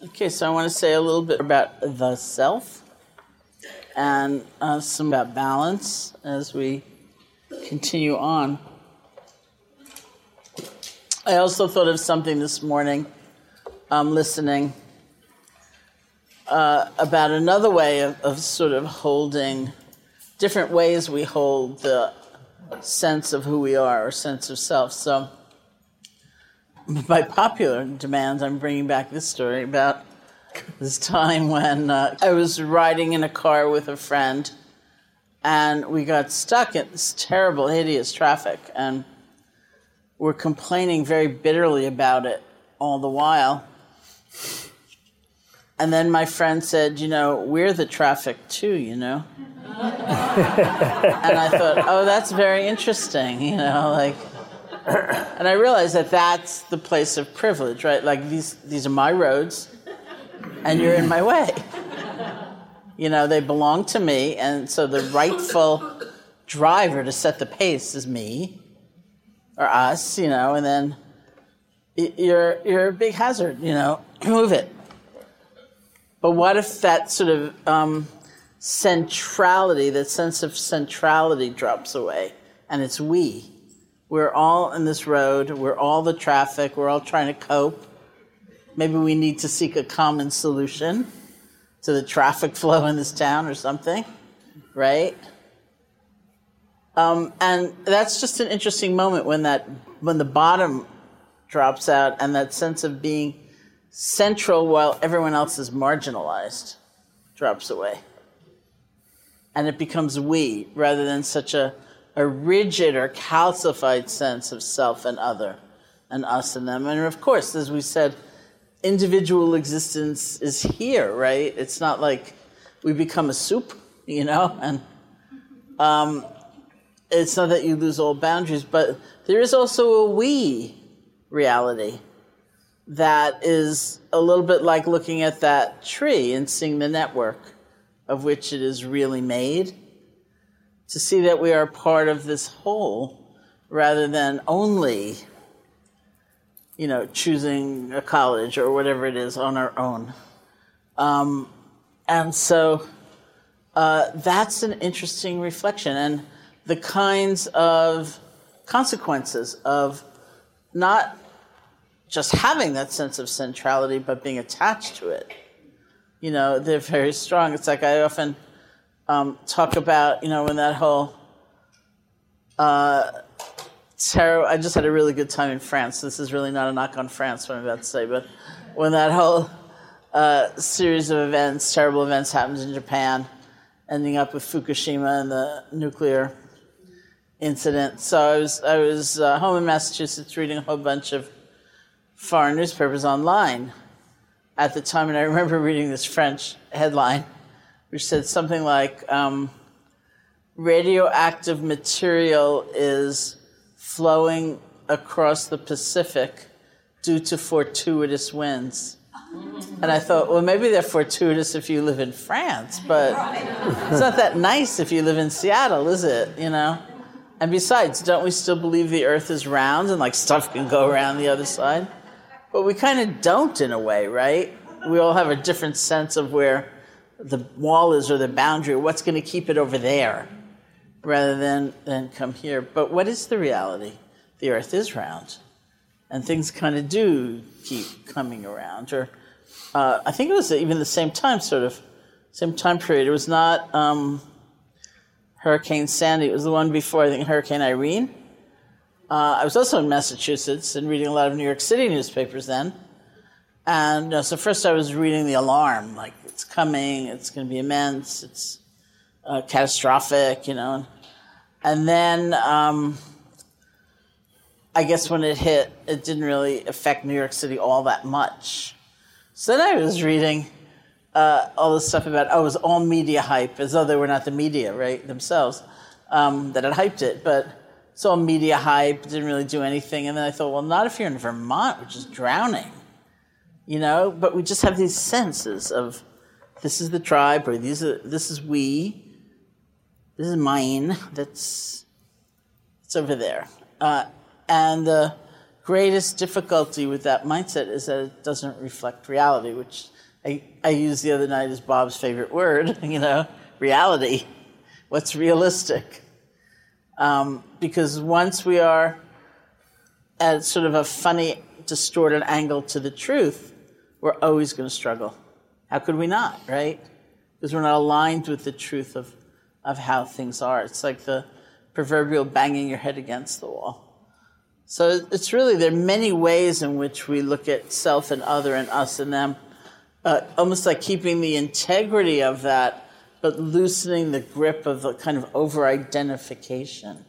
Okay, so I want to say a little bit about the self and uh, some about balance as we continue on. I also thought of something this morning, um, listening, uh, about another way of, of sort of holding different ways we hold the sense of who we are or sense of self. So, by popular demand, I'm bringing back this story about this time when uh, I was riding in a car with a friend and we got stuck in this terrible, hideous traffic and we're complaining very bitterly about it all the while. And then my friend said, You know, we're the traffic too, you know? and I thought, Oh, that's very interesting, you know, like and I realized that that's the place of privilege, right? Like these, these are my roads, and you're in my way. You know, they belong to me, and so the rightful driver to set the pace is me or us, you know, and then you're you're a big hazard, you know, move it. But what if that sort of um, centrality, that sense of centrality drops away, and it's we? We're all in this road, we're all the traffic, we're all trying to cope. Maybe we need to seek a common solution to the traffic flow in this town or something, right? Um, and that's just an interesting moment when that when the bottom drops out and that sense of being central while everyone else is marginalized drops away. And it becomes we rather than such a, a rigid or calcified sense of self and other and us and them. And of course, as we said, individual existence is here, right? It's not like we become a soup, you know, and um, it's not that you lose all boundaries, but there is also a we reality that is a little bit like looking at that tree and seeing the network of which it is really made. To see that we are part of this whole rather than only, you know, choosing a college or whatever it is on our own. Um, and so uh, that's an interesting reflection. And the kinds of consequences of not just having that sense of centrality, but being attached to it. You know, they're very strong. It's like I often um, talk about, you know, when that whole uh, terror. I just had a really good time in France. This is really not a knock on France, what I'm about to say, but when that whole uh, series of events, terrible events, happened in Japan, ending up with Fukushima and the nuclear incident. So I was I was uh, home in Massachusetts reading a whole bunch of foreign newspapers online at the time, and I remember reading this French headline, which said something like, um, "Radioactive material is flowing across the Pacific due to fortuitous winds." And I thought, well, maybe they're fortuitous if you live in France, but it's not that nice if you live in Seattle, is it? You know. And besides, don't we still believe the earth is round and like stuff can go around the other side? But we kind of don't in a way, right? We all have a different sense of where the wall is or the boundary, what's going to keep it over there rather than, than come here. But what is the reality? The earth is round. And things kind of do keep coming around. Or uh, I think it was even the same time, sort of, same time period. It was not. Um, Hurricane Sandy. It was the one before, I think, Hurricane Irene. Uh, I was also in Massachusetts and reading a lot of New York City newspapers then. And uh, so first I was reading the alarm, like it's coming, it's going to be immense, it's uh, catastrophic, you know. And then um, I guess when it hit, it didn't really affect New York City all that much. So then I was reading uh, all this stuff about oh, it was all media hype, as though they were not the media, right, themselves, um, that had hyped it. But it's all media hype, didn't really do anything. And then I thought, well, not if you're in Vermont, which is drowning, you know. But we just have these senses of this is the tribe, or these are this is we, this is mine. That's it's over there. Uh, and the greatest difficulty with that mindset is that it doesn't reflect reality, which I, I used the other night as Bob's favorite word, you know, reality. What's realistic? Um, because once we are at sort of a funny, distorted angle to the truth, we're always going to struggle. How could we not, right? Because we're not aligned with the truth of, of how things are. It's like the proverbial banging your head against the wall. So it's really, there are many ways in which we look at self and other and us and them uh, almost like keeping the integrity of that, but loosening the grip of the kind of over identification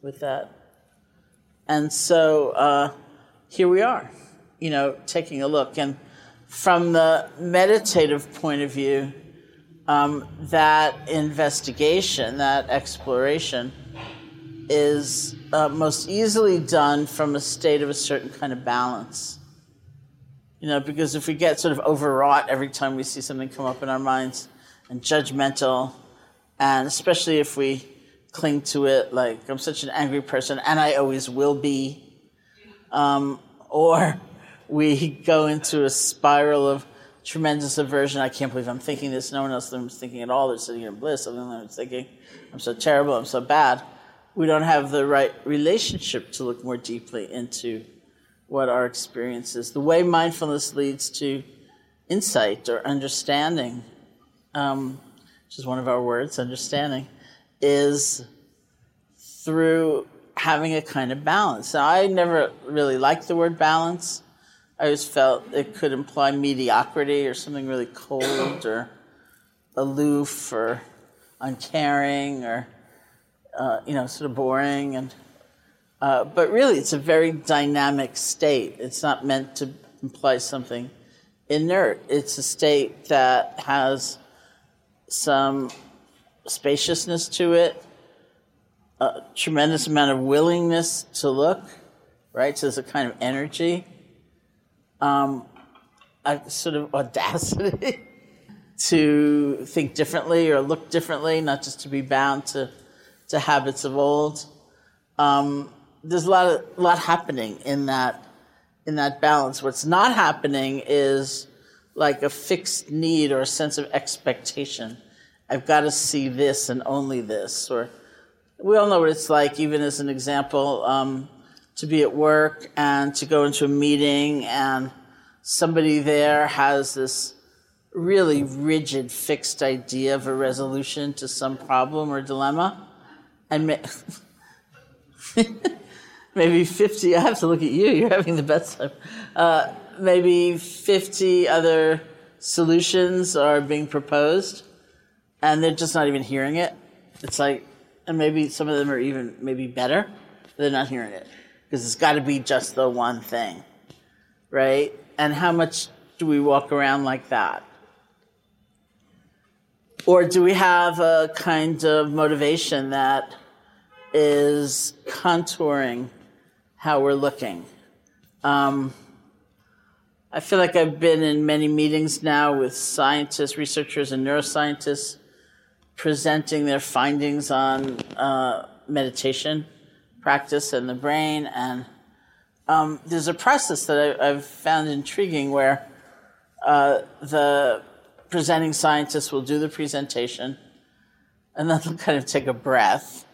with that. And so uh, here we are, you know, taking a look. And from the meditative point of view, um, that investigation, that exploration, is uh, most easily done from a state of a certain kind of balance. You know, because if we get sort of overwrought every time we see something come up in our minds and judgmental, and especially if we cling to it like I'm such an angry person and I always will be, um, or we go into a spiral of tremendous aversion. I can't believe I'm thinking this. No one else is thinking at all. They're sitting here in bliss. I'm thinking, I'm so terrible. I'm so bad. We don't have the right relationship to look more deeply into what our experience is. The way mindfulness leads to insight or understanding, um, which is one of our words, understanding, is through having a kind of balance. Now, I never really liked the word balance. I always felt it could imply mediocrity or something really cold or aloof or uncaring or uh, you know sort of boring. And uh, but really it's a very dynamic state. It's not meant to imply something inert. It's a state that has some spaciousness to it a tremendous amount of willingness to look right? So there's a kind of energy um, a sort of audacity to think differently or look differently, not just to be bound to, to habits of old. Um, there's a lot of lot happening in that in that balance. What's not happening is like a fixed need or a sense of expectation. I've got to see this and only this. Or we all know what it's like, even as an example, um, to be at work and to go into a meeting and somebody there has this really rigid, fixed idea of a resolution to some problem or dilemma. And maybe 50, I have to look at you, you're having the best time. Uh, maybe 50 other solutions are being proposed, and they're just not even hearing it. It's like, and maybe some of them are even maybe better, they're not hearing it. Because it's got to be just the one thing, right? And how much do we walk around like that? Or do we have a kind of motivation that is contouring how we're looking? Um, I feel like I've been in many meetings now with scientists, researchers, and neuroscientists presenting their findings on uh, meditation practice and the brain. And um, there's a process that I, have found intriguing where uh, the presenting scientists will do the presentation and then they'll kind of take a breath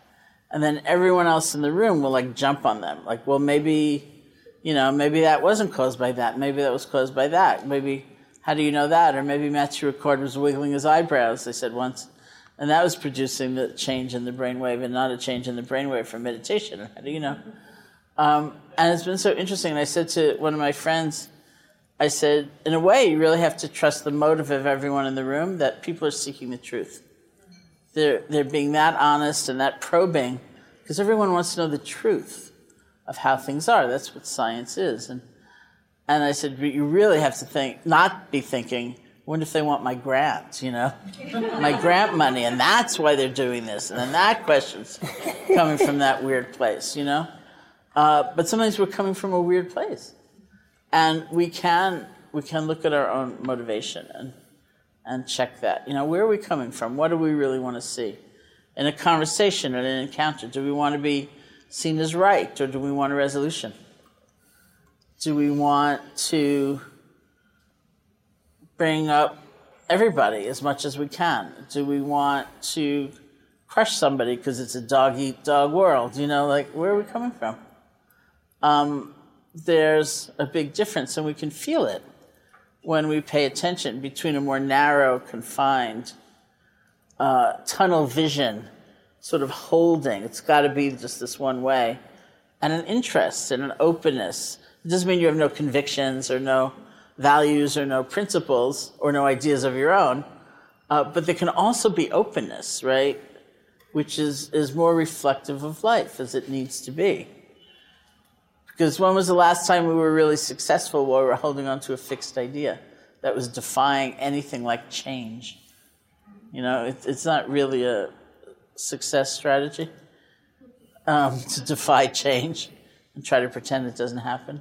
and then everyone else in the room will like jump on them like well maybe you know maybe that wasn't caused by that maybe that was caused by that maybe how do you know that or maybe Matthieu Ricard was wiggling his eyebrows they said once and that was producing the change in the brainwave and not a change in the brainwave from meditation how do you know um, and it's been so interesting and i said to one of my friends I said, in a way, you really have to trust the motive of everyone in the room that people are seeking the truth. They're, they're being that honest and that probing because everyone wants to know the truth of how things are. That's what science is. And, and I said, but you really have to think, not be thinking, wonder if they want my grant, you know, my grant money, and that's why they're doing this. And then that question's coming from that weird place, you know. Uh, but sometimes we're coming from a weird place and we can we can look at our own motivation and and check that. You know, where are we coming from? What do we really want to see in a conversation or an encounter? Do we want to be seen as right, or do we want a resolution? Do we want to bring up everybody as much as we can? Do we want to crush somebody because it's a dog eat dog world? You know, like where are we coming from? Um, there's a big difference, and we can feel it when we pay attention between a more narrow, confined, uh, tunnel vision, sort of holding. It's got to be just this one way, and an interest and an openness. It doesn't mean you have no convictions or no values or no principles or no ideas of your own, uh, but there can also be openness, right? Which is, is more reflective of life as it needs to be. Because when was the last time we were really successful while we were holding on to a fixed idea that was defying anything like change? You know, it, it's not really a success strategy um, to defy change and try to pretend it doesn't happen.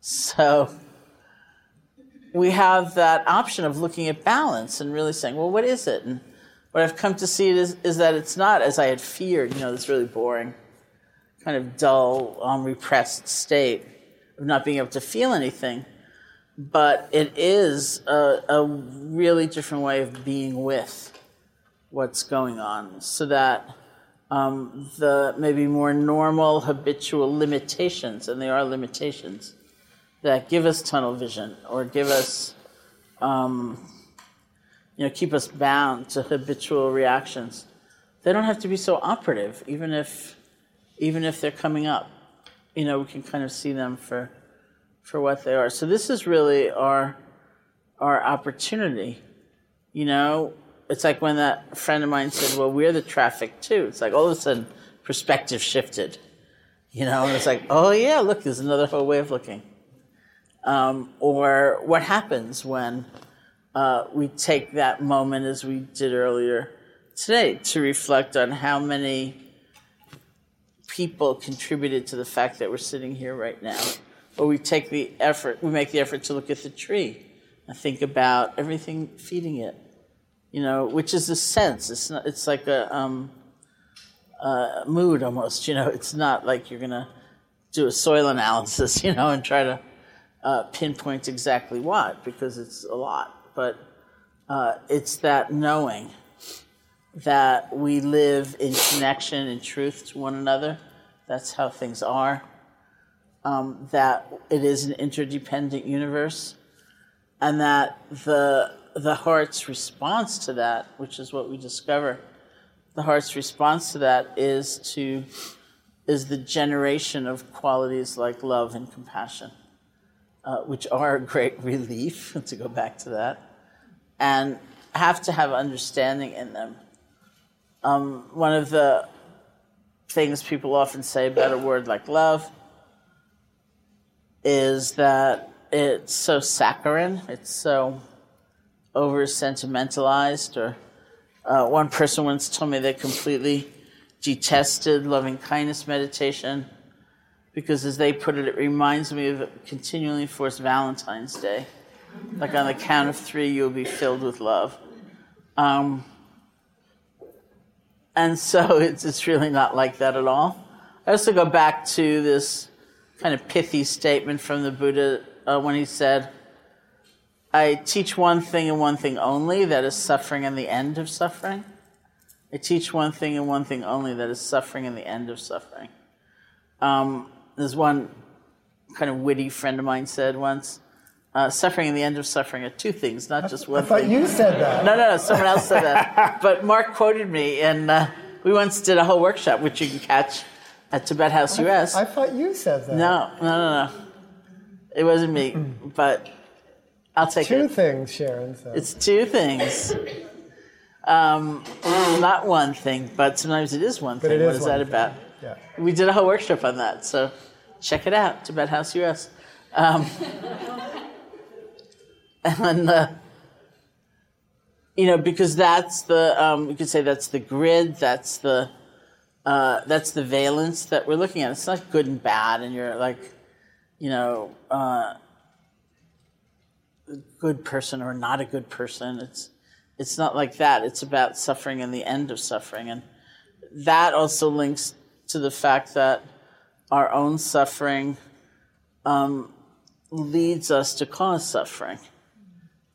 So we have that option of looking at balance and really saying, well, what is it? And what I've come to see is, is that it's not as I had feared, you know, this really boring kind of dull, um, repressed state of not being able to feel anything. But it is a, a really different way of being with what's going on, so that um, the maybe more normal habitual limitations, and they are limitations, that give us tunnel vision or give us, um, you know, keep us bound to habitual reactions they don't have to be so operative, even if even if they're coming up. You know, we can kind of see them for for what they are. So this is really our our opportunity. You know, it's like when that friend of mine said, "Well, we're the traffic too." It's like all of a sudden perspective shifted. You know, and it's like, "Oh yeah, look, there's another whole way of looking." Um, or what happens when uh, we take that moment, as we did earlier today, to reflect on how many people contributed to the fact that we're sitting here right now. Or we take the effort, we make the effort to look at the tree and think about everything feeding it. You know, which is a sense. It's not. It's like a um, uh, mood almost. You know, it's not like you're gonna do a soil analysis. You know, and try to uh, pinpoint exactly what because it's a lot. But uh, it's that knowing that we live in connection and truth to one another. That's how things are. Um, that it is an interdependent universe, and that the the heart's response to that, which is what we discover, the heart's response to that is to is the generation of qualities like love and compassion, uh, which are a great relief to go back to that, and have to have understanding in them um, one of the things people often say about a word like love is that it's so saccharine, it's so over sentimentalized. Or uh, one person once told me they completely detested loving kindness meditation because, as they put it, it reminds me of continually forced Valentine's Day. Like on the count of three, you'll be filled with love. Um, and so it's, it's really not like that at all. I also go back to this kind of pithy statement from the Buddha uh, when he said, I teach one thing and one thing only, that is suffering and the end of suffering. I teach one thing and one thing only, that is suffering and the end of suffering. Um, there's one kind of witty friend of mine said once, uh, suffering and the end of suffering are two things, not just one I thought thing. you said that. No, no, no, someone else said that. But Mark quoted me, and uh, we once did a whole workshop, which you can catch at Tibet House US. I thought you said that. no, no, no, no. It wasn't me, but I'll take Two it. things, Sharon said. It's two things. Um, not one thing, but sometimes it is one But thing. What is that thing. about? Yeah. We did a whole workshop on that, so check it out, Tibet House US. Um, and uh, you know, because that's the um, you could say that's the grid, that's the uh, that's the valence that we're looking at. It's not good and bad, and you're like, you know, uh, a good person or not a good person. It's it's not like that. It's about suffering and the end of suffering, and that also links to the fact that our own suffering um, leads us to cause suffering.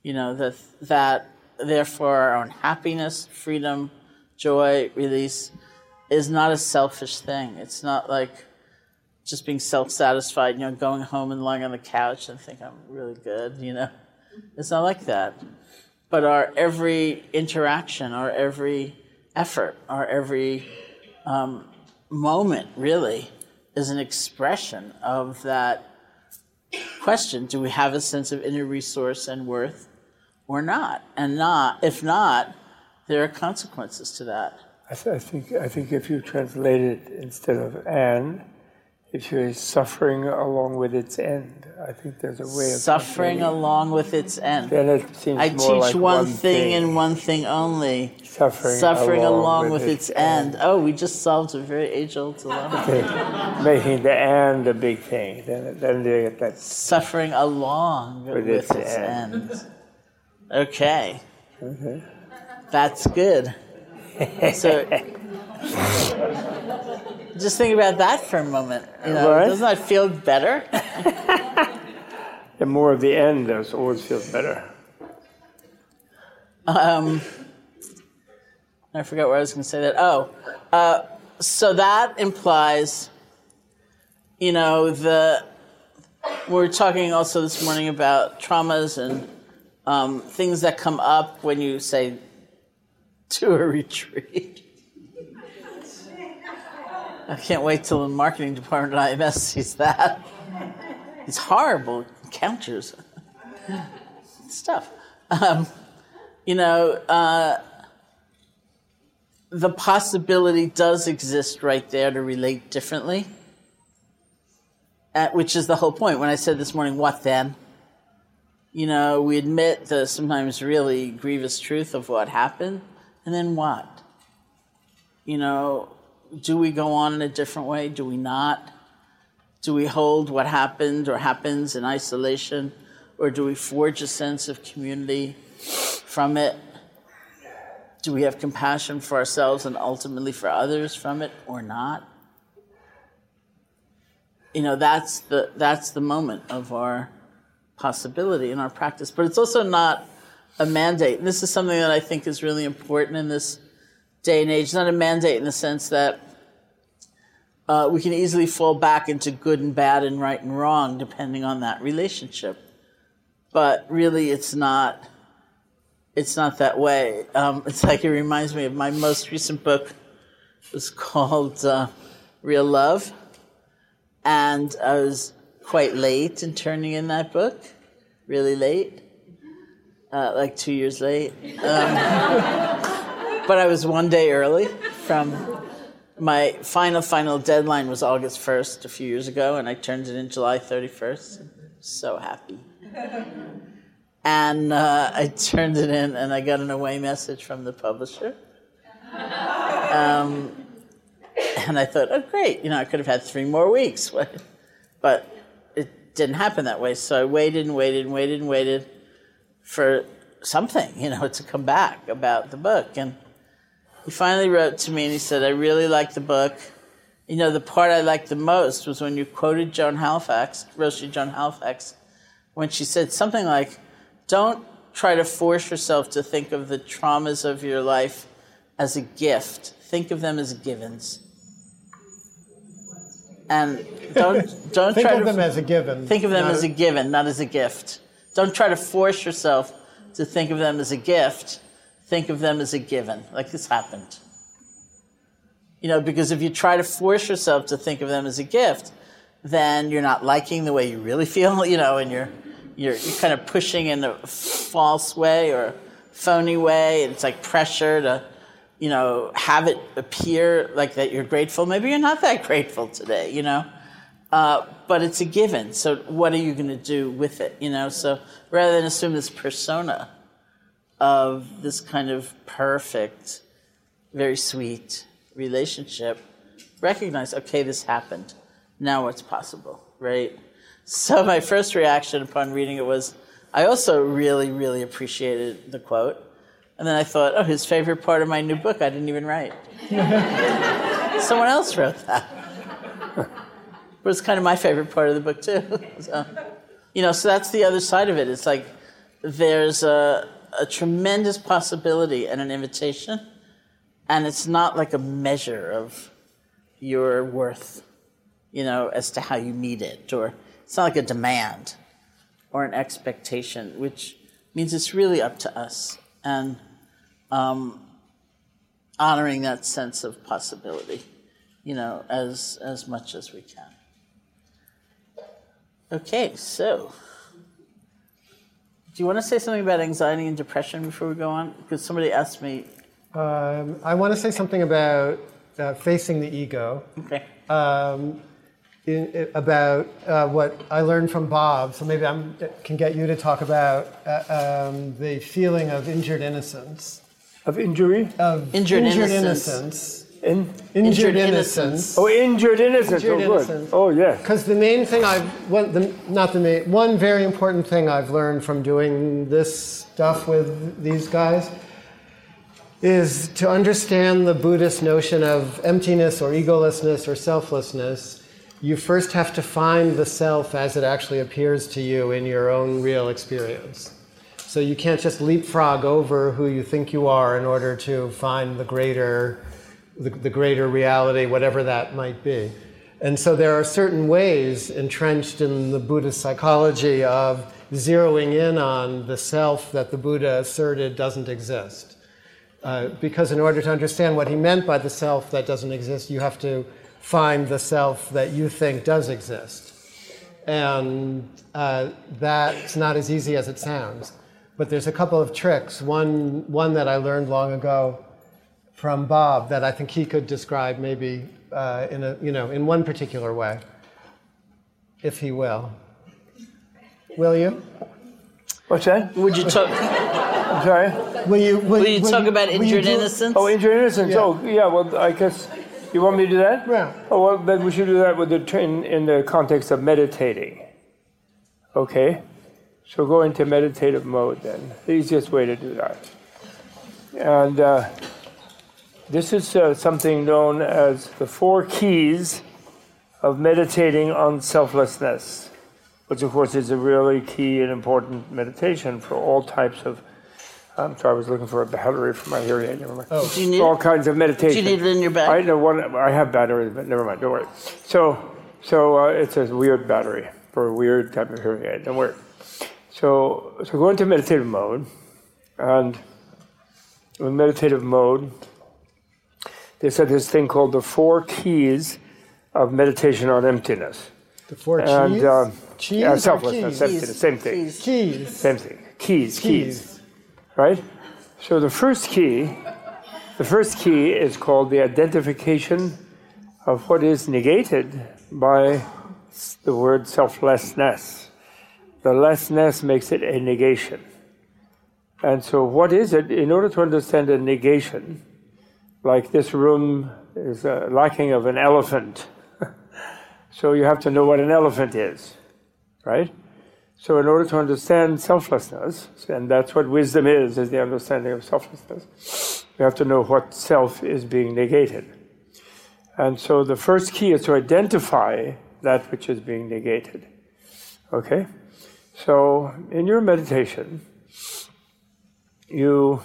You know that that therefore our own happiness, freedom, joy, release is not a selfish thing. It's not like just being self-satisfied. You know, going home and lying on the couch and think I'm really good. You know, it's not like that. But our every interaction, our every effort, our every um, moment really is an expression of that question. Do we have a sense of inner resource and worth or not? And not if not there are consequences to that. I, th- I think I think if you translate it instead of and, if you're suffering along with its end, I think there's a way of suffering along with its end Then it seems i more teach like one, one thing, and one thing only suffering, suffering along, with, its, end. oh we just solved a very age-old dilemma end. Making the end a big thing. Then then they get that. suffering along with, its its, end. end. Okay. Mm-hmm. That's good. So just think about that for a moment. You know, Right. doesn't that feel better? The more of the end does always feels better. Um, I forgot where I was going to say that. Oh, uh, so that implies, you know, the we are talking also this morning about traumas and um, things that come up when you say to a retreat. I can't wait till the marketing department at IMS sees that. It's horrible counters stuff. Um, you know, uh, the possibility does exist right there to relate differently, at, which is the whole point. When I said this morning, what then? You know, we admit the sometimes really grievous truth of what happened, and then what? You know, do we go on in a different way? Do we not? Do we hold what happened or happens in isolation? Or do we forge a sense of community from it? Do we have compassion for ourselves and ultimately for others from it or not? You know, that's the, that's the moment of our possibility in our practice. But it's also not a mandate. And this is something that I think is really important in this day and age. It's not a mandate in the sense that uh, we can easily fall back into good and bad and right and wrong depending on that relationship. But really, it's not. It's not that way. Um, it's like it reminds me of my most recent book. It was called uh, Real Love, and I was quite late in turning in that book, really late, uh, like two years late. Um, but I was one day early from my final, final deadline was August 1st a few years ago, and I turned it in July 31st. So happy. And uh, I turned it in, and I got an away message from the publisher. Um, and I thought, oh, great, you know, I could have had three more weeks. But it didn't happen that way. So I waited and waited and waited and waited for something, you know, to come back about the book. And he finally wrote to me and he said, I really like the book. You know, the part I liked the most was when you quoted Joan Halifax, Roshi Joan Halifax, when she said something like, Don't try to force yourself to think of the traumas of your life as a gift. Think of them as givens. And don't don't Think try of to them as a given. think of them as a given, not as a gift. Don't try to force yourself to think of them as a gift. Think of them as a given, like this happened. You know, because if you try to force yourself to think of them as a gift, then you're not liking the way you really feel, you know, and you're you're, you're kind of pushing in a false way or phony way. It's like pressure to, you know, have it appear like that you're grateful. Maybe you're not that grateful today, you know. Uh, but it's a given. So what are you going to do with it? You know. So rather than assume this persona of this kind of perfect, very sweet relationship, recognize, okay, this happened. Now what's possible, right? So my first reaction upon reading it was, I also really, really appreciated the quote. And then I thought, oh, his favorite part of my new book, I didn't even write. Someone else wrote that. But it's kind of my favorite part of the book, too. So, you know, so that's the other side of it. It's like there's a, a tremendous possibility and an invitation, and it's not like a measure of your worth, you know, as to how you meet it, or it's not like a demand or an expectation, which means it's really up to us and um, honoring that sense of possibility, you know, as as much as we can. Okay, so do you want to say something about anxiety and depression before we go on? Because somebody asked me. Um, I want to say something about uh, facing the ego. Okay. Um, in, about uh, what I learned from Bob. So maybe I can get you to talk about uh, um, the feeling of injured innocence. Of injury? Of Injured innocence. innocence. In, Injured, Injured innocence. innocence. oh, injured innocence. Oh, injured oh, innocence. Oh, yes. Because the main thing I've, one, the, not the main, one very important thing I've learned from doing this stuff with these guys is to understand the Buddhist notion of emptiness or egolessness or selflessness. You first have to find the self as it actually appears to you in your own real experience. So you can't just leapfrog over who you think you are in order to find the greater the, the greater reality, whatever that might be. And so there are certain ways entrenched in the Buddhist psychology of zeroing in on the self that the Buddha asserted doesn't exist. Uh, because in order to understand what he meant by the self that doesn't exist, you have to find the self that you think does exist. And uh, that's not as easy as it sounds. But there's a couple of tricks. One, one that I learned long ago from Bob that I think he could describe maybe uh, in, a, you know, in one particular way, if he will. Will you? What's that? Would you talk? I'm sorry. Will you? Will, Will you talk you- about injured innocence? Oh, injured innocence. Yeah. Oh, yeah. Well, I guess you want me to do that. Yeah. Oh, well, then we should do that with the tr- in, in the context of meditating. Okay. So go into meditative mode then. The easiest way to do that. And uh, this is uh, something known as the four keys of meditating on selflessness, which of course is a really key and important meditation for all types of. I'm sorry, I was looking for a battery for my hearing aid. Never mind. Oh. Do you need all it? kinds of meditation. Do you need it in your bag? I know one. I have batteries, but never mind. Don't worry. So, so uh, it's a weird battery for a weird type of hearing aid. Don't worry. So, so go into meditative mode, and in meditative mode, they said this thing called the four keys of meditation on emptiness. The four And cheese. uh, cheese yeah, selflessness, keys? emptiness, same thing. Keys. Keys. Same thing. Keys, keys, Keys. right? So the first key, the first key is called the identification of what is negated by the word selflessness. The lessness makes it a negation. And so, what is it? In order to understand a negation, like this room is lacking of an elephant, so you have to know what an elephant is, right? So, in order to understand selflessness, and that's what wisdom is, is the understanding of selflessness, you have to know what self is being negated. And so, the first key is to identify that which is being negated. Okay? So, in your meditation, you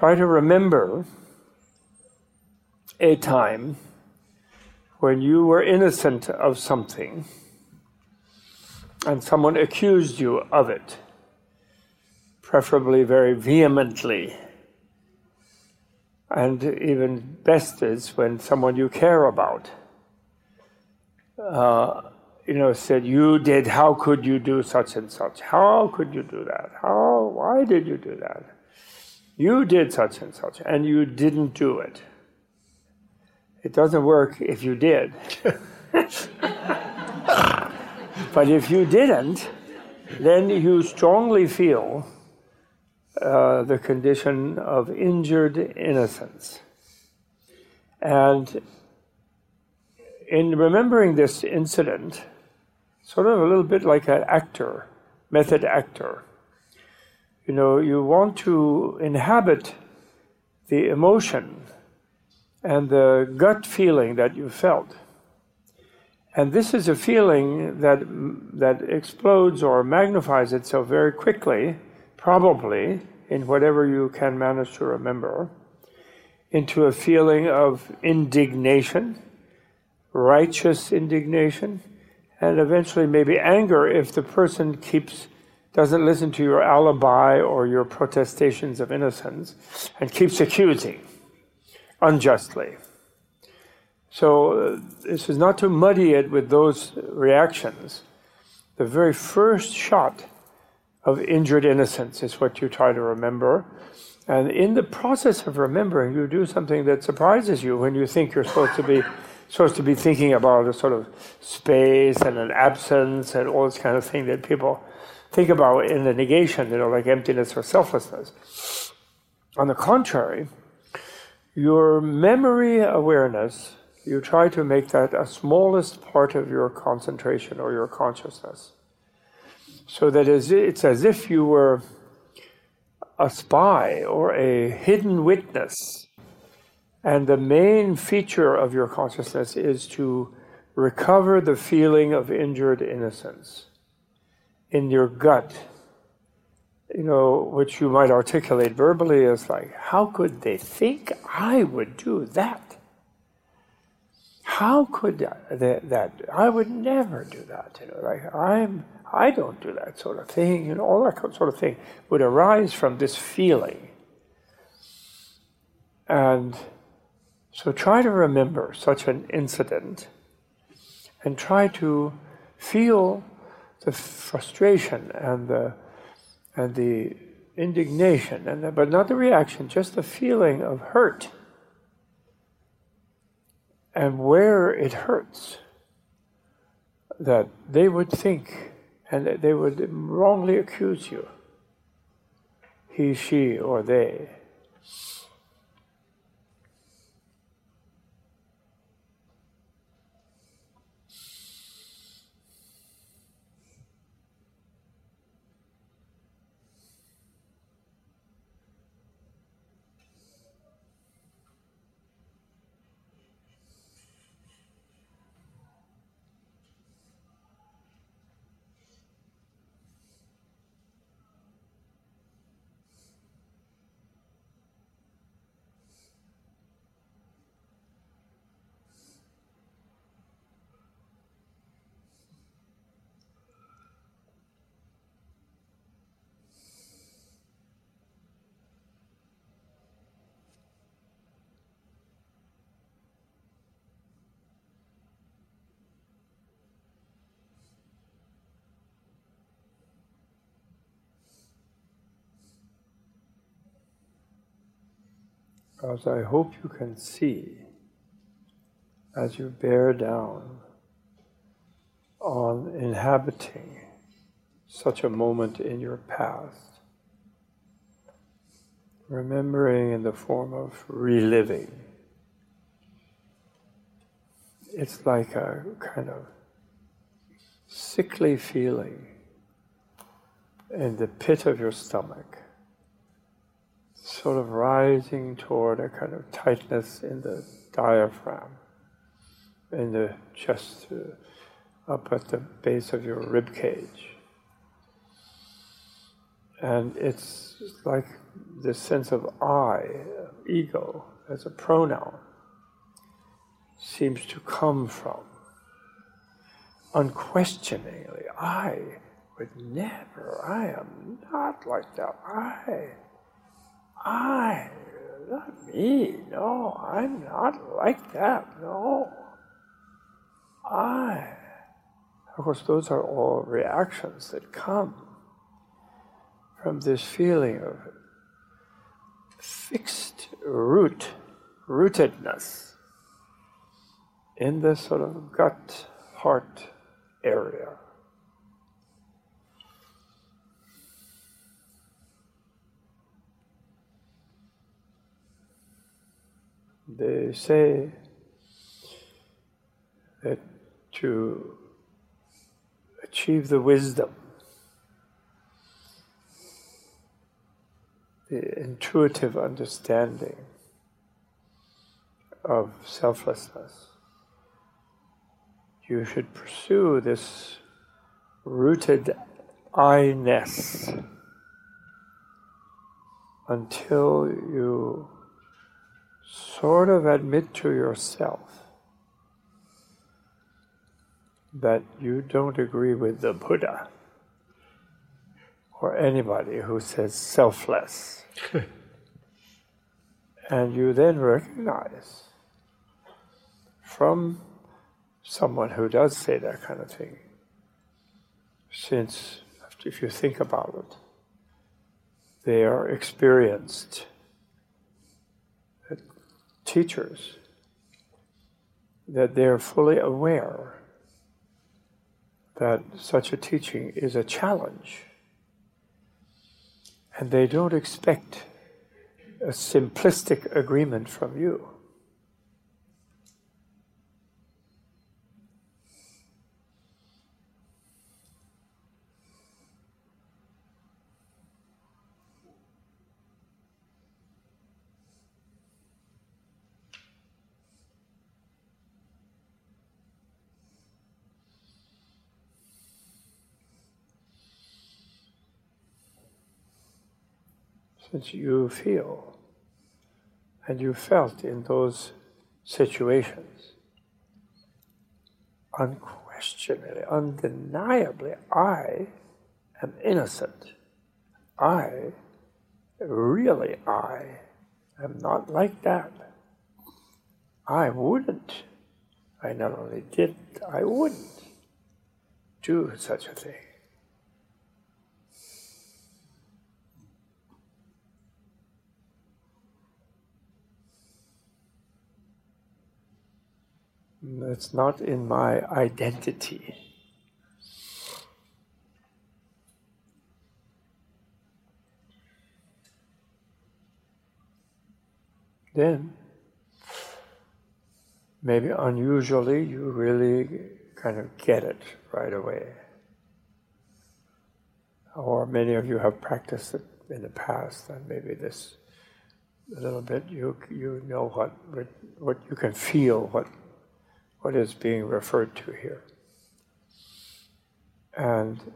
try to remember a time when you were innocent of something and someone accused you of it, preferably very vehemently. And even best is when someone you care about, uh, you know, said, "You did. How could you do such and such? How could you do that? How? Why did you do that? You did such and such, and you didn't do it. It doesn't work if you did." But if you didn't, then you strongly feel uh, the condition of injured innocence. And in remembering this incident, sort of a little bit like an actor, method actor, you know, you want to inhabit the emotion and the gut feeling that you felt. And this is a feeling that, that explodes or magnifies itself very quickly, probably in whatever you can manage to remember, into a feeling of indignation, righteous indignation, and eventually maybe anger if the person keeps doesn't listen to your alibi or your protestations of innocence and keeps accusing unjustly. So, uh, this is not to muddy it with those reactions. The very first shot of injured innocence is what you try to remember. And in the process of remembering, you do something that surprises you when you think you're supposed to be supposed to be thinking about a sort of space and an absence and all this kind of thing that people think about in the negation, you know, like emptiness or selflessness. On the contrary, your memory awareness you try to make that a smallest part of your concentration or your consciousness. So that it's as if you were a spy or a hidden witness. And the main feature of your consciousness is to recover the feeling of injured innocence in your gut, you know, which you might articulate verbally as like, how could they think I would do that? how could that, that, I would never do that, you know, like I'm, I don't do that sort of thing, you know, all that sort of thing would arise from this feeling. And So try to remember such an incident and try to feel the frustration and the and the indignation and the, but not the reaction just the feeling of hurt. And where it hurts that they would think and they would wrongly accuse you he she or they As I hope you can see as you bear down on inhabiting such a moment in your past, remembering in the form of reliving. It's like a kind of sickly feeling in the pit of your stomach sort of rising toward a kind of tightness in the diaphragm, in the chest, uh, up at the base of your rib cage. And it's like this sense of I, ego, as a pronoun, seems to come from. Unquestioningly, I would never, I am not like that. I I, not me, no, I'm not like that, no. I. Of course, those are all reactions that come from this feeling of fixed root, rootedness in the sort of gut heart area. They say that to achieve the wisdom, the intuitive understanding of selflessness, you should pursue this rooted I-ness until you sort of admit to yourself that you don't agree with the Buddha or anybody who says selfless. and you then recognize from someone who does say that kind of thing, since if you think about it, they are experienced teachers that they're fully aware that such a teaching is a challenge. And they don't expect a simplistic agreement from you. Since you feel and you felt in those situations. Unquestionably, undeniably, I am innocent. I, really I, am not like that. I wouldn't. I not only didn't, I wouldn't do such a thing. It's not in my identity. Then, maybe unusually, you really kind of get it right away. Or many of you have practiced it in the past, and maybe this a little bit you you know what what you can feel what what is being referred to here. And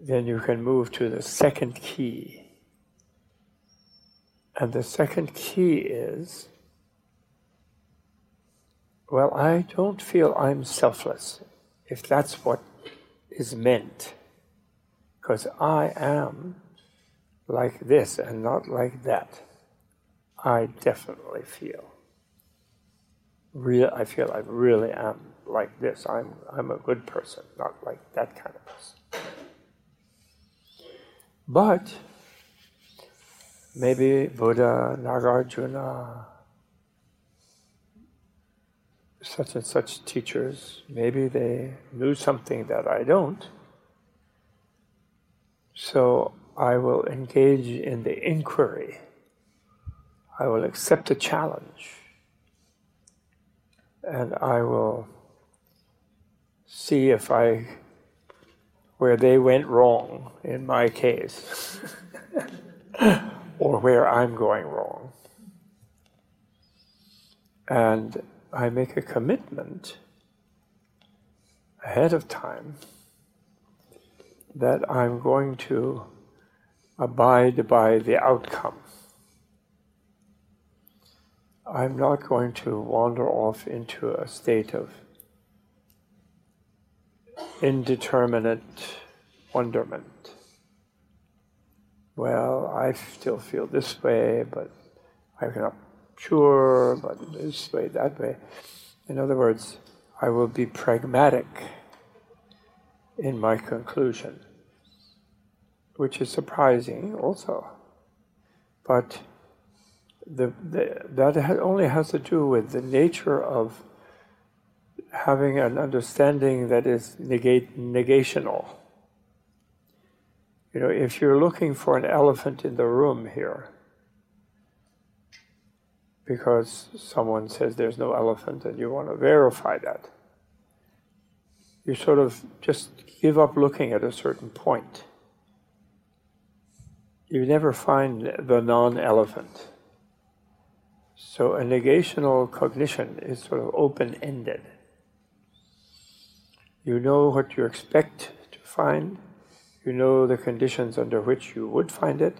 then you can move to the second key. And the second key is well, I don't feel I'm selfless, if that's what is meant. Because I am like this and not like that. I definitely feel real, I feel I really am like this. I'm, I'm a good person, not like that kind of person. But maybe Buddha, Nagarjuna, such and such teachers, maybe they knew something that I don't. So I will engage in the inquiry. I will accept the challenge and I will see if I, where they went wrong in my case, or where I'm going wrong. And I make a commitment ahead of time that I'm going to abide by the outcome. I'm not going to wander off into a state of indeterminate wonderment. Well, I still feel this way, but I'm not sure, but this way, that way. In other words, I will be pragmatic in my conclusion, which is surprising also. But the, the, that only has to do with the nature of having an understanding that is negate, negational. You know, if you're looking for an elephant in the room here, because someone says there's no elephant and you want to verify that, you sort of just give up looking at a certain point. You never find the non elephant. So a negational cognition is sort of open ended. You know what you expect to find, you know the conditions under which you would find it,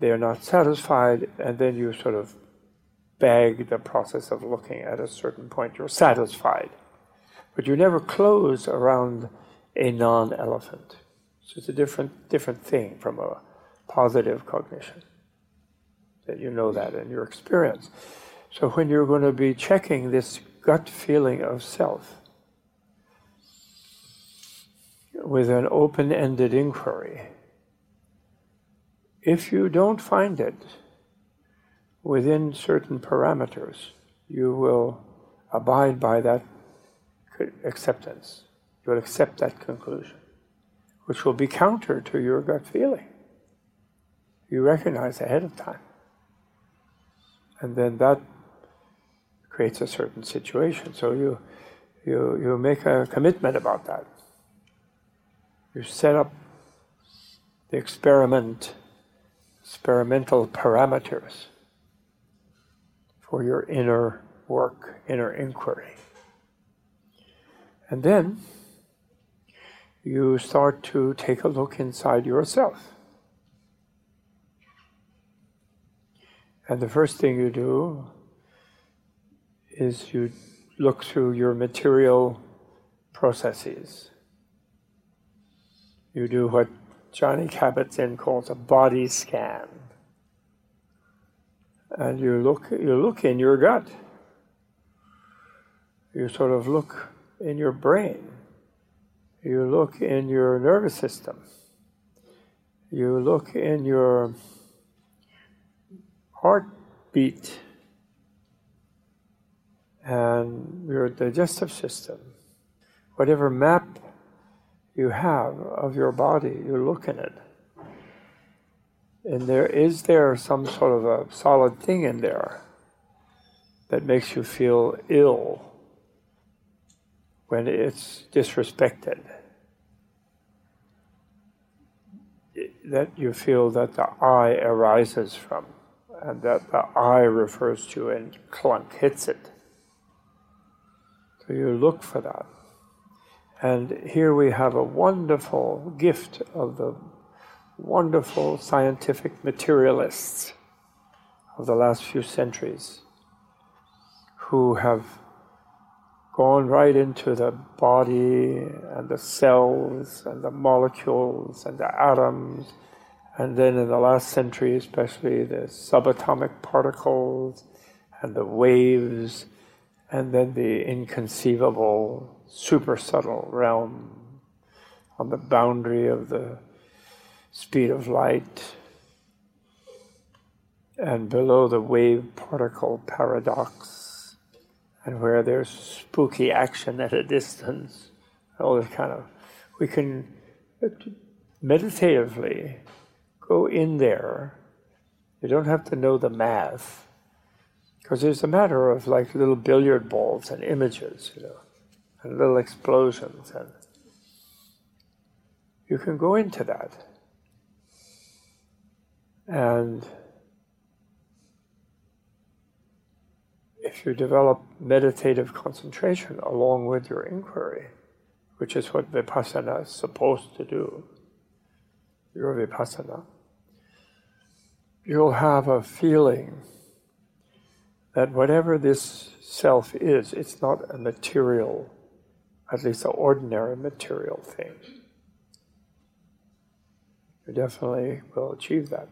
they are not satisfied, and then you sort of bag the process of looking at a certain point. You're satisfied. But you never close around a non elephant. So it's a different, different thing from a positive cognition that you know that in your experience. So when you're going to be checking this gut feeling of self with an open ended inquiry, if you don't find it within certain parameters, you will abide by that acceptance. You'll accept that conclusion, which will be counter to your gut feeling. You recognize ahead of time. And then that creates a certain situation. So you, you, you make a commitment about that. You set up the experiment, experimental parameters for your inner work, inner inquiry. And then you start to take a look inside yourself. And the first thing you do is you look through your material processes. You do what Johnny Kabat-Zinn calls a body scan. And you look, you look in your gut. You sort of look in your brain, you look in your nervous system, you look in your heartbeat and your digestive system. Whatever map you have of your body, you look in it. And there is there some sort of a solid thing in there that makes you feel ill when it's disrespected. That you feel that the I arises from, and that the I refers to, and clunk hits it. So you look for that. And here we have a wonderful gift of the wonderful scientific materialists of the last few centuries who have gone right into the body and the cells and the molecules and the atoms, and then in the last century, especially the subatomic particles and the waves, and then the inconceivable super subtle realm on the boundary of the speed of light. And below the wave particle paradox and where there's spooky action at a distance, all this kind of, we can meditatively go in there. You don't have to know the math, because it's a matter of like little billiard balls and images, you know, and little explosions, and you can go into that. And if you develop meditative concentration along with your inquiry, which is what vipassana is supposed to do, your vipassana, you'll have a feeling that whatever this self is, it's not a material, at least an ordinary material thing. You definitely will achieve that.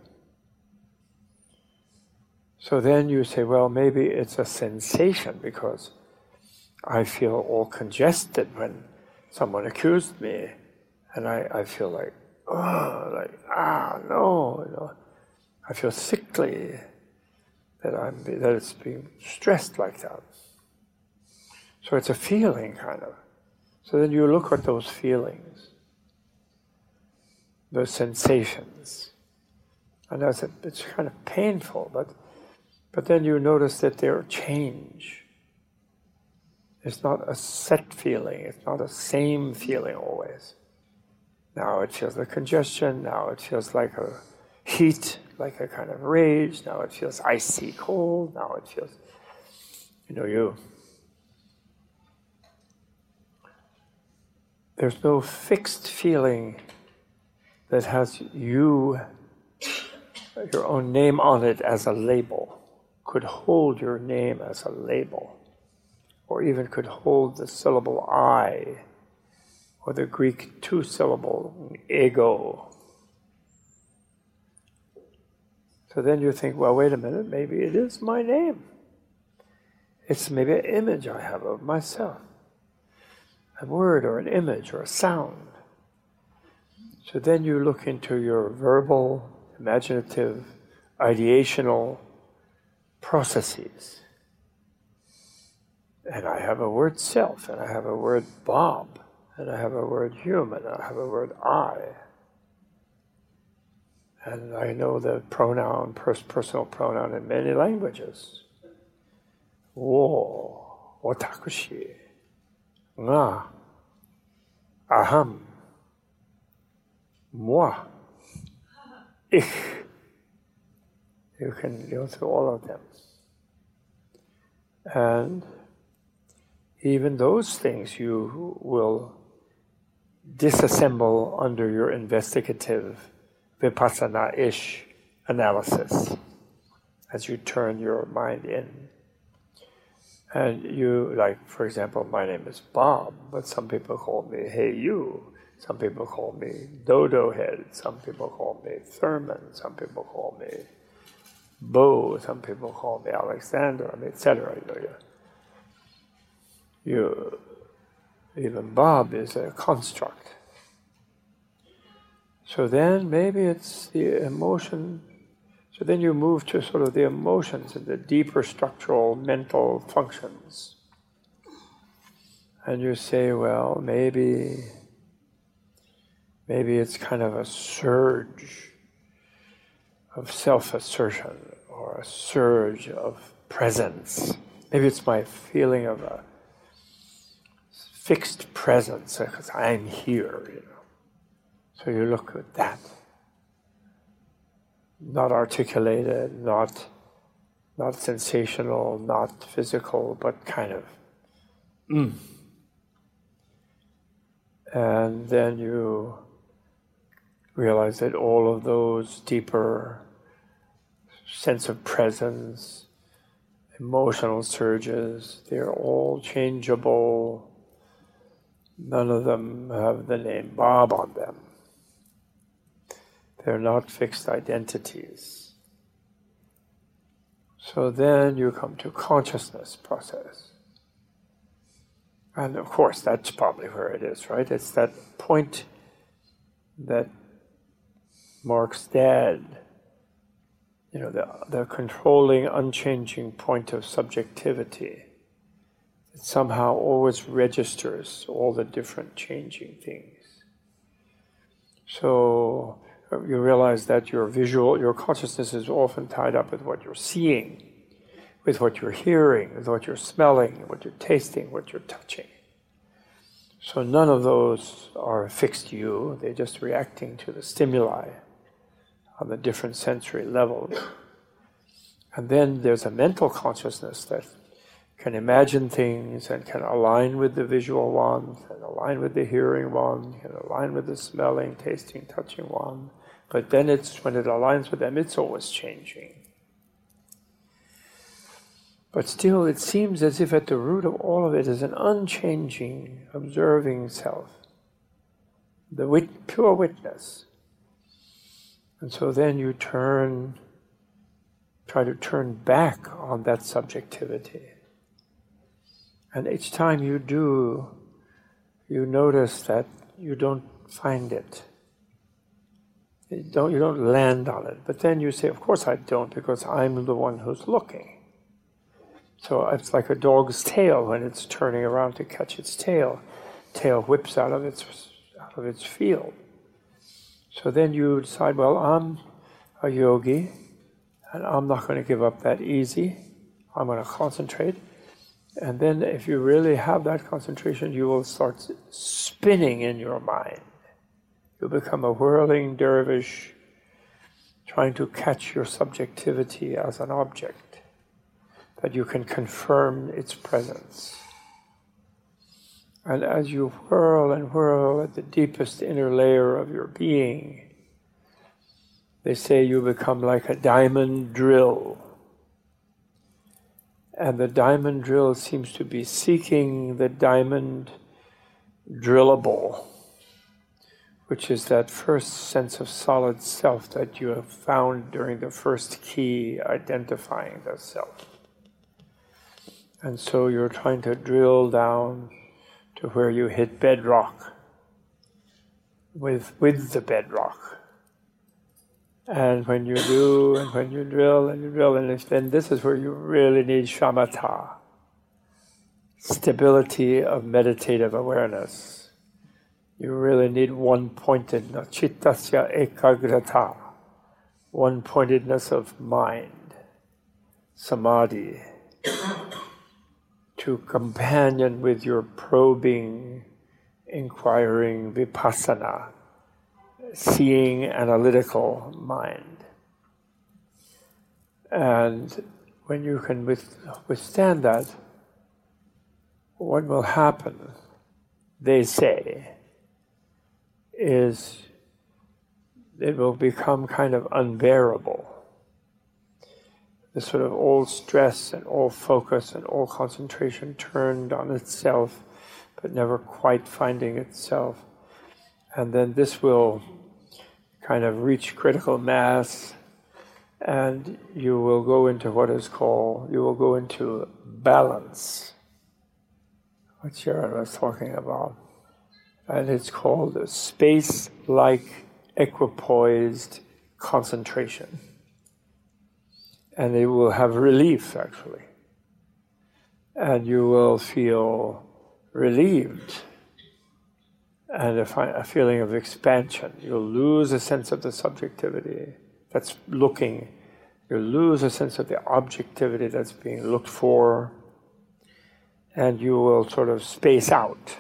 So then you say, well, maybe it's a sensation because I feel all congested when someone accused me, and I, I feel like, oh, like, ah, no, you know, I feel sickly that I'm that it's being stressed like that. So it's a feeling, kind of. So then you look at those feelings, those sensations, and that's it's kind of painful, but but then you notice that there change. It's not a set feeling, it's not a same feeling always. Now it feels like congestion, now it feels like a heat, like a kind of rage, now it feels icy cold, now it feels, you know, you. There's no fixed feeling that has you, your own name on it as a label could hold your name as a label, or even could hold the syllable I, or the Greek two syllable ego. So then you think, well, wait a minute, maybe it is my name. It's maybe an image I have of myself, a word or an image or a sound. So then you look into your verbal, imaginative, ideational, processes. And I have a word self, and I have a word Bob, and I have a word human, and I have a word I. And I know the pronoun, personal pronoun in many languages. Wo, watakushi, nga, aham, moi, ich. You can go through all of them. And even those things you will disassemble under your investigative vipassana ish analysis as you turn your mind in. And you, like, for example, my name is Bob, but some people call me Hey You, some people call me Dodo Head, some people call me Thurman, some people call me Bo, some people call me Alexander, I mean, etc. You even Bob is a construct. So then maybe it's the emotion. So then you move to sort of the emotions and the deeper structural mental functions. And you say, well, maybe, maybe it's kind of a surge of self assertion or a surge of presence. Maybe it's my feeling of a fixed presence because I'm here, you know. So you look at that. Not articulated, not not sensational, not physical, but kind of mm. And then you realize that all of those deeper sense of presence, emotional surges, they're all changeable. None of them have the name Bob on them. They're not fixed identities. So then you come to consciousness process. And of course, that's probably where it is, right? It's that point that marks dead, you know, the, the controlling, unchanging point of subjectivity. It somehow always registers all the different changing things. So you realize that your visual, your consciousness is often tied up with what you're seeing with what you're hearing, with what you're smelling, what you're tasting, what you're touching. So none of those are fixed you, they're just reacting to the stimuli on the different sensory levels. And then there's a mental consciousness that can imagine things and can align with the visual one, can align with the hearing one, can align with the smelling, tasting, touching one. But then it's when it aligns with them, it's always changing. But still, it seems as if at the root of all of it is an unchanging, observing self, the wit- pure witness. And so then you turn, try to turn back on that subjectivity. And each time you do, you notice that you don't find it. You don't, you don't land on it. But then you say, Of course I don't, because I'm the one who's looking. So it's like a dog's tail when it's turning around to catch its tail. Tail whips out of its out of its field. So then you decide, well, I'm a yogi, and I'm not going to give up that easy. I'm going to concentrate. And then, if you really have that concentration, you will start spinning in your mind. You'll become a whirling dervish trying to catch your subjectivity as an object that you can confirm its presence. And as you whirl and whirl at the deepest inner layer of your being, they say you become like a diamond drill. And the diamond drill seems to be seeking the diamond drillable, which is that first sense of solid self that you have found during the first key identifying the self. And so you're trying to drill down to where you hit bedrock with, with the bedrock. And when you do, and when you drill, and you drill, and then this is where you really need shamatha, stability of meditative awareness. You really need one pointedness, chittasya ekagrata, one pointedness of mind, samadhi. To companion with your probing, inquiring vipassana, seeing analytical mind. And when you can withstand that, what will happen, they say, is it will become kind of unbearable the sort of all stress and all focus and all concentration turned on itself, but never quite finding itself. And then this will kind of reach critical mass, and you will go into what is called, you will go into balance what Sharon was talking about. And it's called a space like equipoised concentration. And it will have relief, actually. And you will feel relieved and a, fi- a feeling of expansion. You'll lose a sense of the subjectivity that's looking. You'll lose a sense of the objectivity that's being looked for. And you will sort of space out.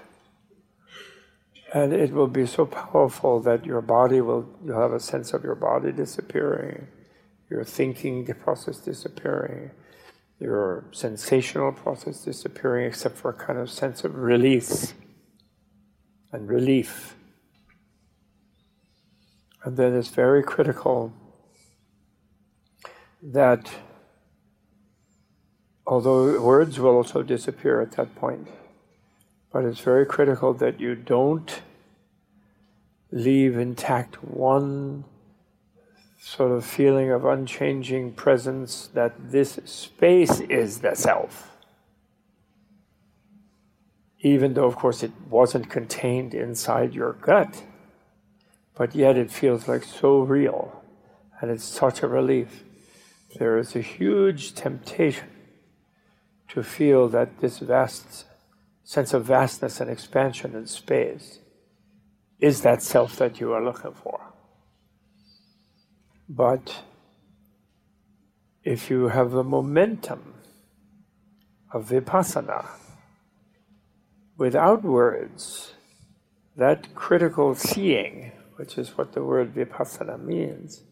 And it will be so powerful that your body will, you'll have a sense of your body disappearing, your thinking process disappearing, your sensational process disappearing, except for a kind of sense of release and relief. And then it's very critical that although words will also disappear at that point, but it's very critical that you don't leave intact one sort of feeling of unchanging presence that this space is the self. Even though, of course, it wasn't contained inside your gut, but yet it feels like so real and it's such a relief. There is a huge temptation to feel that this vast sense of vastness and expansion in space is that self that you are looking for. But if you have the momentum of vipassana without words, that critical seeing, which is what the word vipassana means,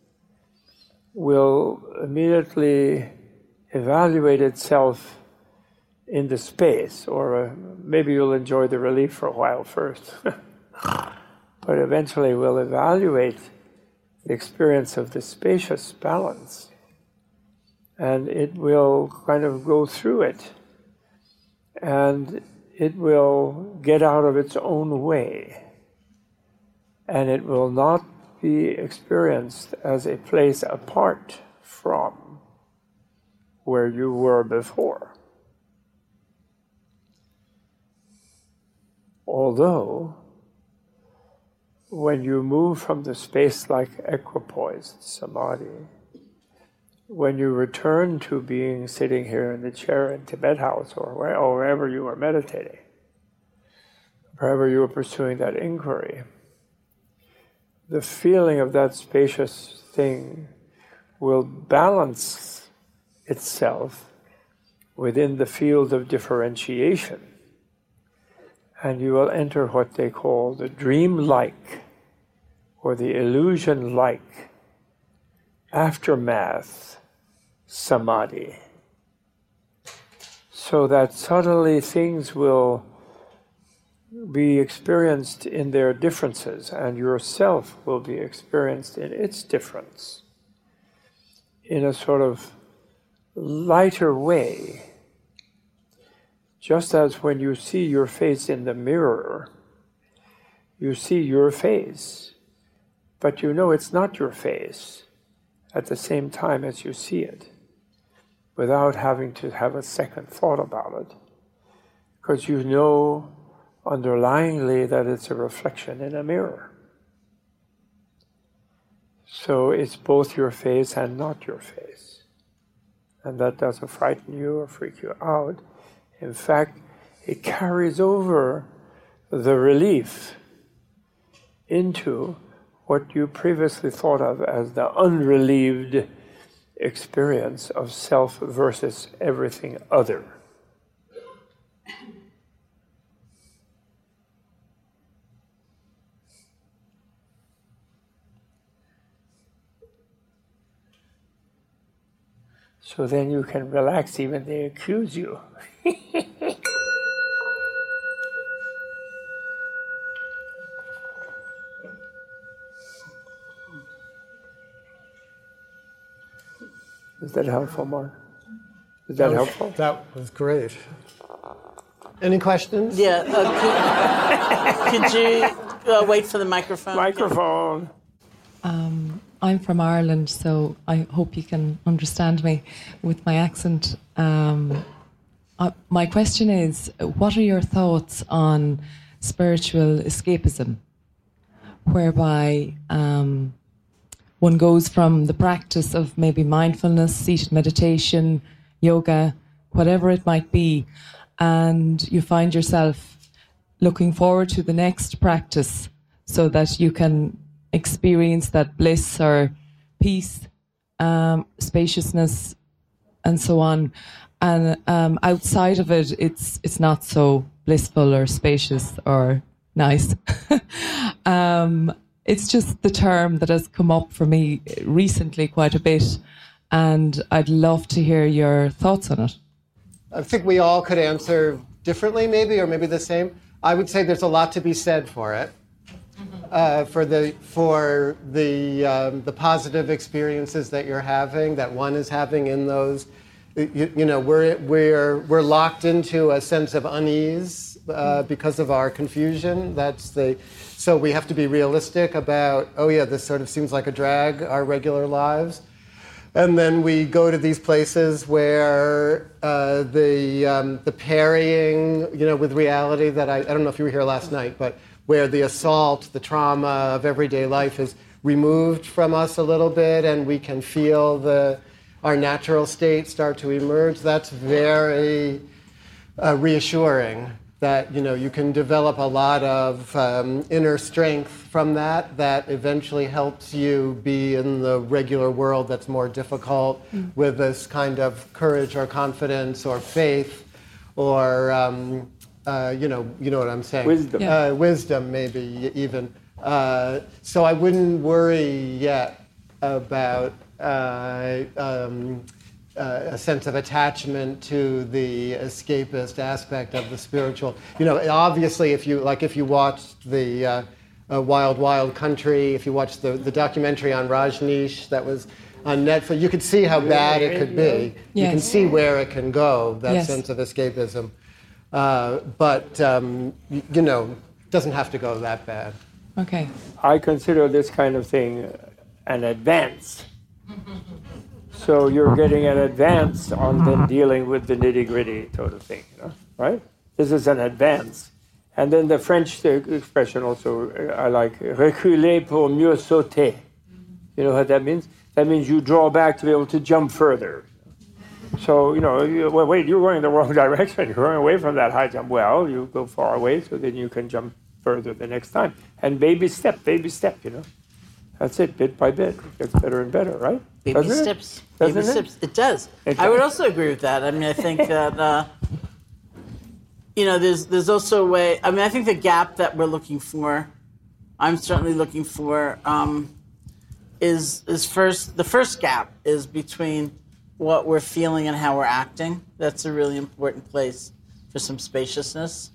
will immediately evaluate itself in the space, or uh, maybe you'll enjoy the relief for a while first. but eventually we'll evaluate the experience of the spacious balance and it will kind of go through it and it will get out of its own way and it will not be experienced as a place apart from where you were before. Although, when you move from the space like equipoised samadhi, when you return to being sitting here in the chair in Tibet House or, where, or wherever you are meditating, wherever you are pursuing that inquiry, the feeling of that spacious thing will balance itself within the field of differentiation. And you will enter what they call the dream like or the illusion like aftermath samadhi. So that suddenly things will be experienced in their differences, and yourself will be experienced in its difference in a sort of lighter way just as when you see your face in the mirror, you see your face, but you know it's not your face at the same time as you see it, without having to have a second thought about it, because you know underlyingly that it's a reflection in a mirror. So it's both your face and not your face. And that doesn't frighten you or freak you out in fact, it carries over the relief into what you previously thought of as the unrelieved experience of self versus everything other. So then you can relax even they accuse you. Is that helpful, Mark? Is that, that was, helpful? That was great. Any questions? Yeah. Uh, could, could, you uh, wait for the microphone? Microphone. Um, I'm from Ireland, so I hope you can understand me with my accent. Um, uh, my question is what are your thoughts on spiritual escapism, whereby um, one goes from the practice of maybe mindfulness, seated meditation, yoga, whatever it might be, and you find yourself looking forward to the next practice so that you can experience that bliss or peace, um, spaciousness, and so on. And um, outside of it, it's it's not so blissful or spacious or nice. um, it's just the term that has come up for me recently quite a bit, and I'd love to hear your thoughts on it. I think we all could answer differently, maybe, or maybe the same. I would say there's a lot to be said for it, uh, for the for the um, the positive experiences that you're having, that one is having in those. You, you know, we're we're we're locked into a sense of unease uh, because of our confusion. That's the so we have to be realistic about. Oh yeah, this sort of seems like a drag. Our regular lives. And then we go to these places where uh, the, um, the parrying, you know, with reality that I, I don't know if you were here last night, but where the assault, the trauma of everyday life is removed from us a little bit and we can feel the, our natural state start to emerge. That's very uh, reassuring that you know you can develop a lot of um, inner strength from that that eventually helps you be in the regular world that's more difficult mm. with this kind of courage or confidence or faith or um, uh, you know you know what I'm saying wisdom yeah. uh, wisdom maybe even uh, so I wouldn't worry yet about uh, um, uh, a sense of attachment to the escapist aspect of the spiritual. You know, obviously, if you like, if you watched the uh, uh, Wild Wild Country, if you watched the, the documentary on Rajneesh that was on Netflix, you could see how bad it could be. Yes. You can see where it can go. That yes. sense of escapism, uh, but um, you know, doesn't have to go that bad. Okay. I consider this kind of thing an advance so you're getting an advance on then dealing with the nitty gritty sort of thing, you know, right? This is an advance. And then the French expression also uh, I like reculer pour mieux sauter. You know what that means? That means you draw back to be able to jump further. So, you know, you, well, wait, you're going in the wrong direction. You're going away from that high jump. Well, you go far away so then you can jump further the next time. And baby step, baby step, you know. That's it, bit by bit. It gets better and better, right? Baby Doesn't steps. It? Baby Doesn't steps. It, it does. It I would also agree with that. I mean, I think that uh, you know, there's there's also a way. I mean, I think the gap that we're looking for, I'm certainly looking for, um, is is first the first gap is between what we're feeling and how we're acting. That's a really important place for some spaciousness,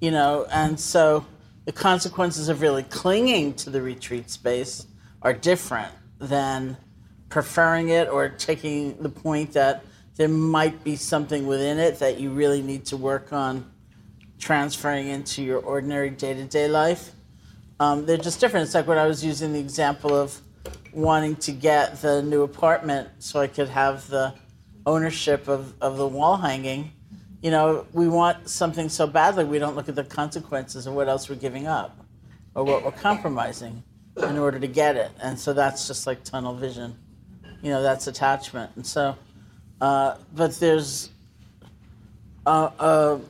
you know, and so the consequences of really clinging to the retreat space are different than preferring it or taking the point that there might be something within it that you really need to work on transferring into your ordinary day to day life. Um, they're just different. It's like when I was using the example of wanting to get the new apartment so I could have the ownership of, of the wall hanging you know, we want something so badly, we don't look at the consequences of what else we're giving up or what we're compromising in order to get it. And so that's just like tunnel vision. You know, that's attachment. And so, uh, but there's a, a,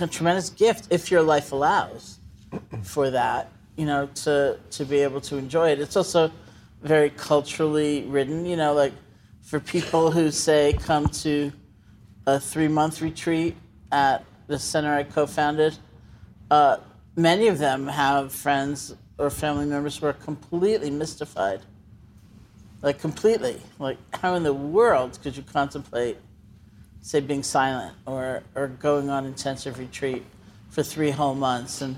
a tremendous gift if your life allows for that, you know, to, to be able to enjoy it. It's also very culturally ridden, you know, like for people who say come to a three month retreat at the center I co founded, uh, many of them have friends or family members who are completely mystified. Like, completely. Like, how in the world could you contemplate, say, being silent or, or going on intensive retreat for three whole months? And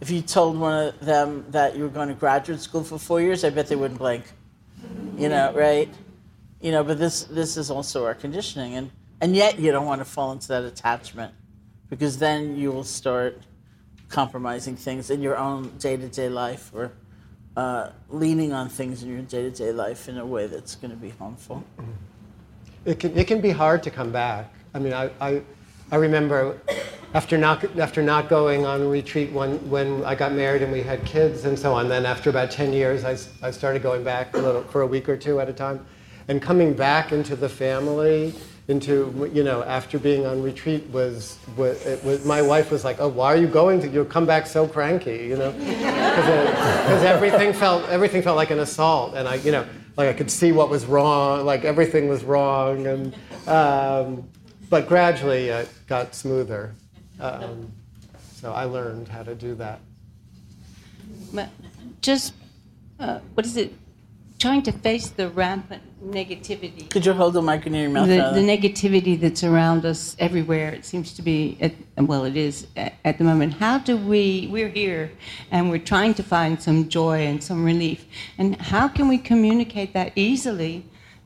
if you told one of them that you were going to graduate school for four years, I bet they wouldn't blink. You know, right? You know, but this this is also our conditioning. And and yet you don't want to fall into that attachment because then you will start compromising things in your own day to day life or uh, leaning on things in your day to day life in a way that's going to be harmful. It can, it can be hard to come back. I mean, I, I, I remember after not, after not going on retreat when, when I got married and we had kids and so on, then after about 10 years, I, I started going back a little, for a week or two at a time. And coming back into the family, into, you know, after being on retreat was, was, it was my wife was like, oh, why are you going to, you'll come back so cranky, you know? Because everything felt, everything felt like an assault. And I, you know, like I could see what was wrong, like everything was wrong. And, um, but gradually it got smoother. Um, so I learned how to do that. Just, uh, what is it? Trying to face the rampant negativity. Could you hold the mic in your mouth? The, the negativity that's around us everywhere. It seems to be, at, well, it is at, at the moment. How do we, we're here and we're trying to find some joy and some relief. And how can we communicate that easily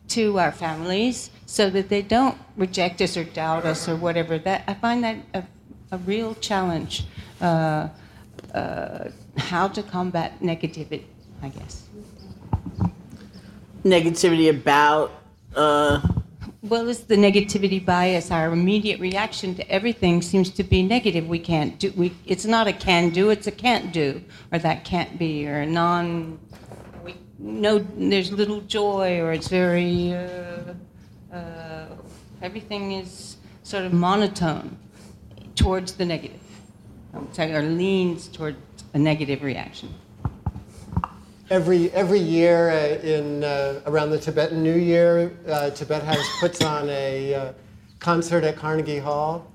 to our families so that they don't reject us or doubt us or whatever? That I find that a, a real challenge. Uh, uh, how to combat negativity, I guess. Negativity about. Uh... Well, it's the negativity bias. Our immediate reaction to everything seems to be negative. We can't do. We, it's not a can do. It's a can't do, or that can't be, or a non. We, no, there's little joy, or it's very. Uh, uh, everything is sort of monotone towards the negative, or leans towards a negative reaction. Every, every year uh, in, uh, around the Tibetan New Year, uh, Tibet House puts on a uh, concert at Carnegie Hall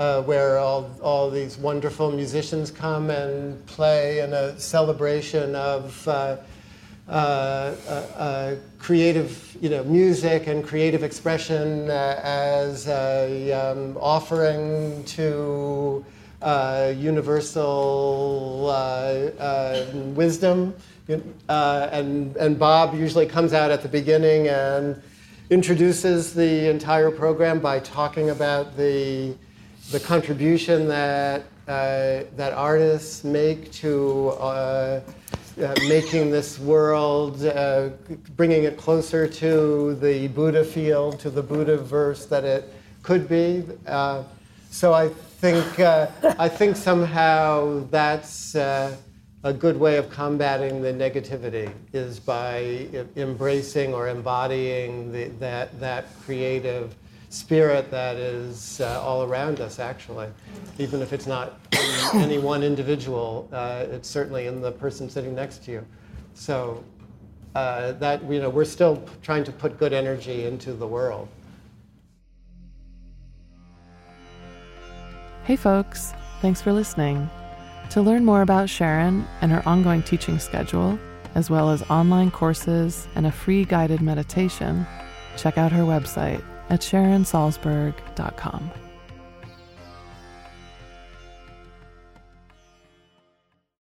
uh, where all, all these wonderful musicians come and play in a celebration of uh, creative you know, music and creative expression as an um, offering to universal wisdom. Uh, and, and Bob usually comes out at the beginning and introduces the entire program by talking about the, the contribution that, uh, that artists make to uh, uh making this world, uh, bringing it closer to the Buddha field, to the Buddha verse that it could be. So I think, I think somehow that's a good way of combating the negativity is by embracing or embodying the, that, that creative spirit that is uh, all around us, actually. Even if it's not in any one individual, uh, it's certainly in the person sitting next to you. So uh, that, you know, we're still trying to put good energy into the world. Hey, folks. Thanks for listening. To learn more about Sharon and her ongoing teaching schedule, as well as online courses and a free guided meditation, check out her website at sharonsalzberg.com.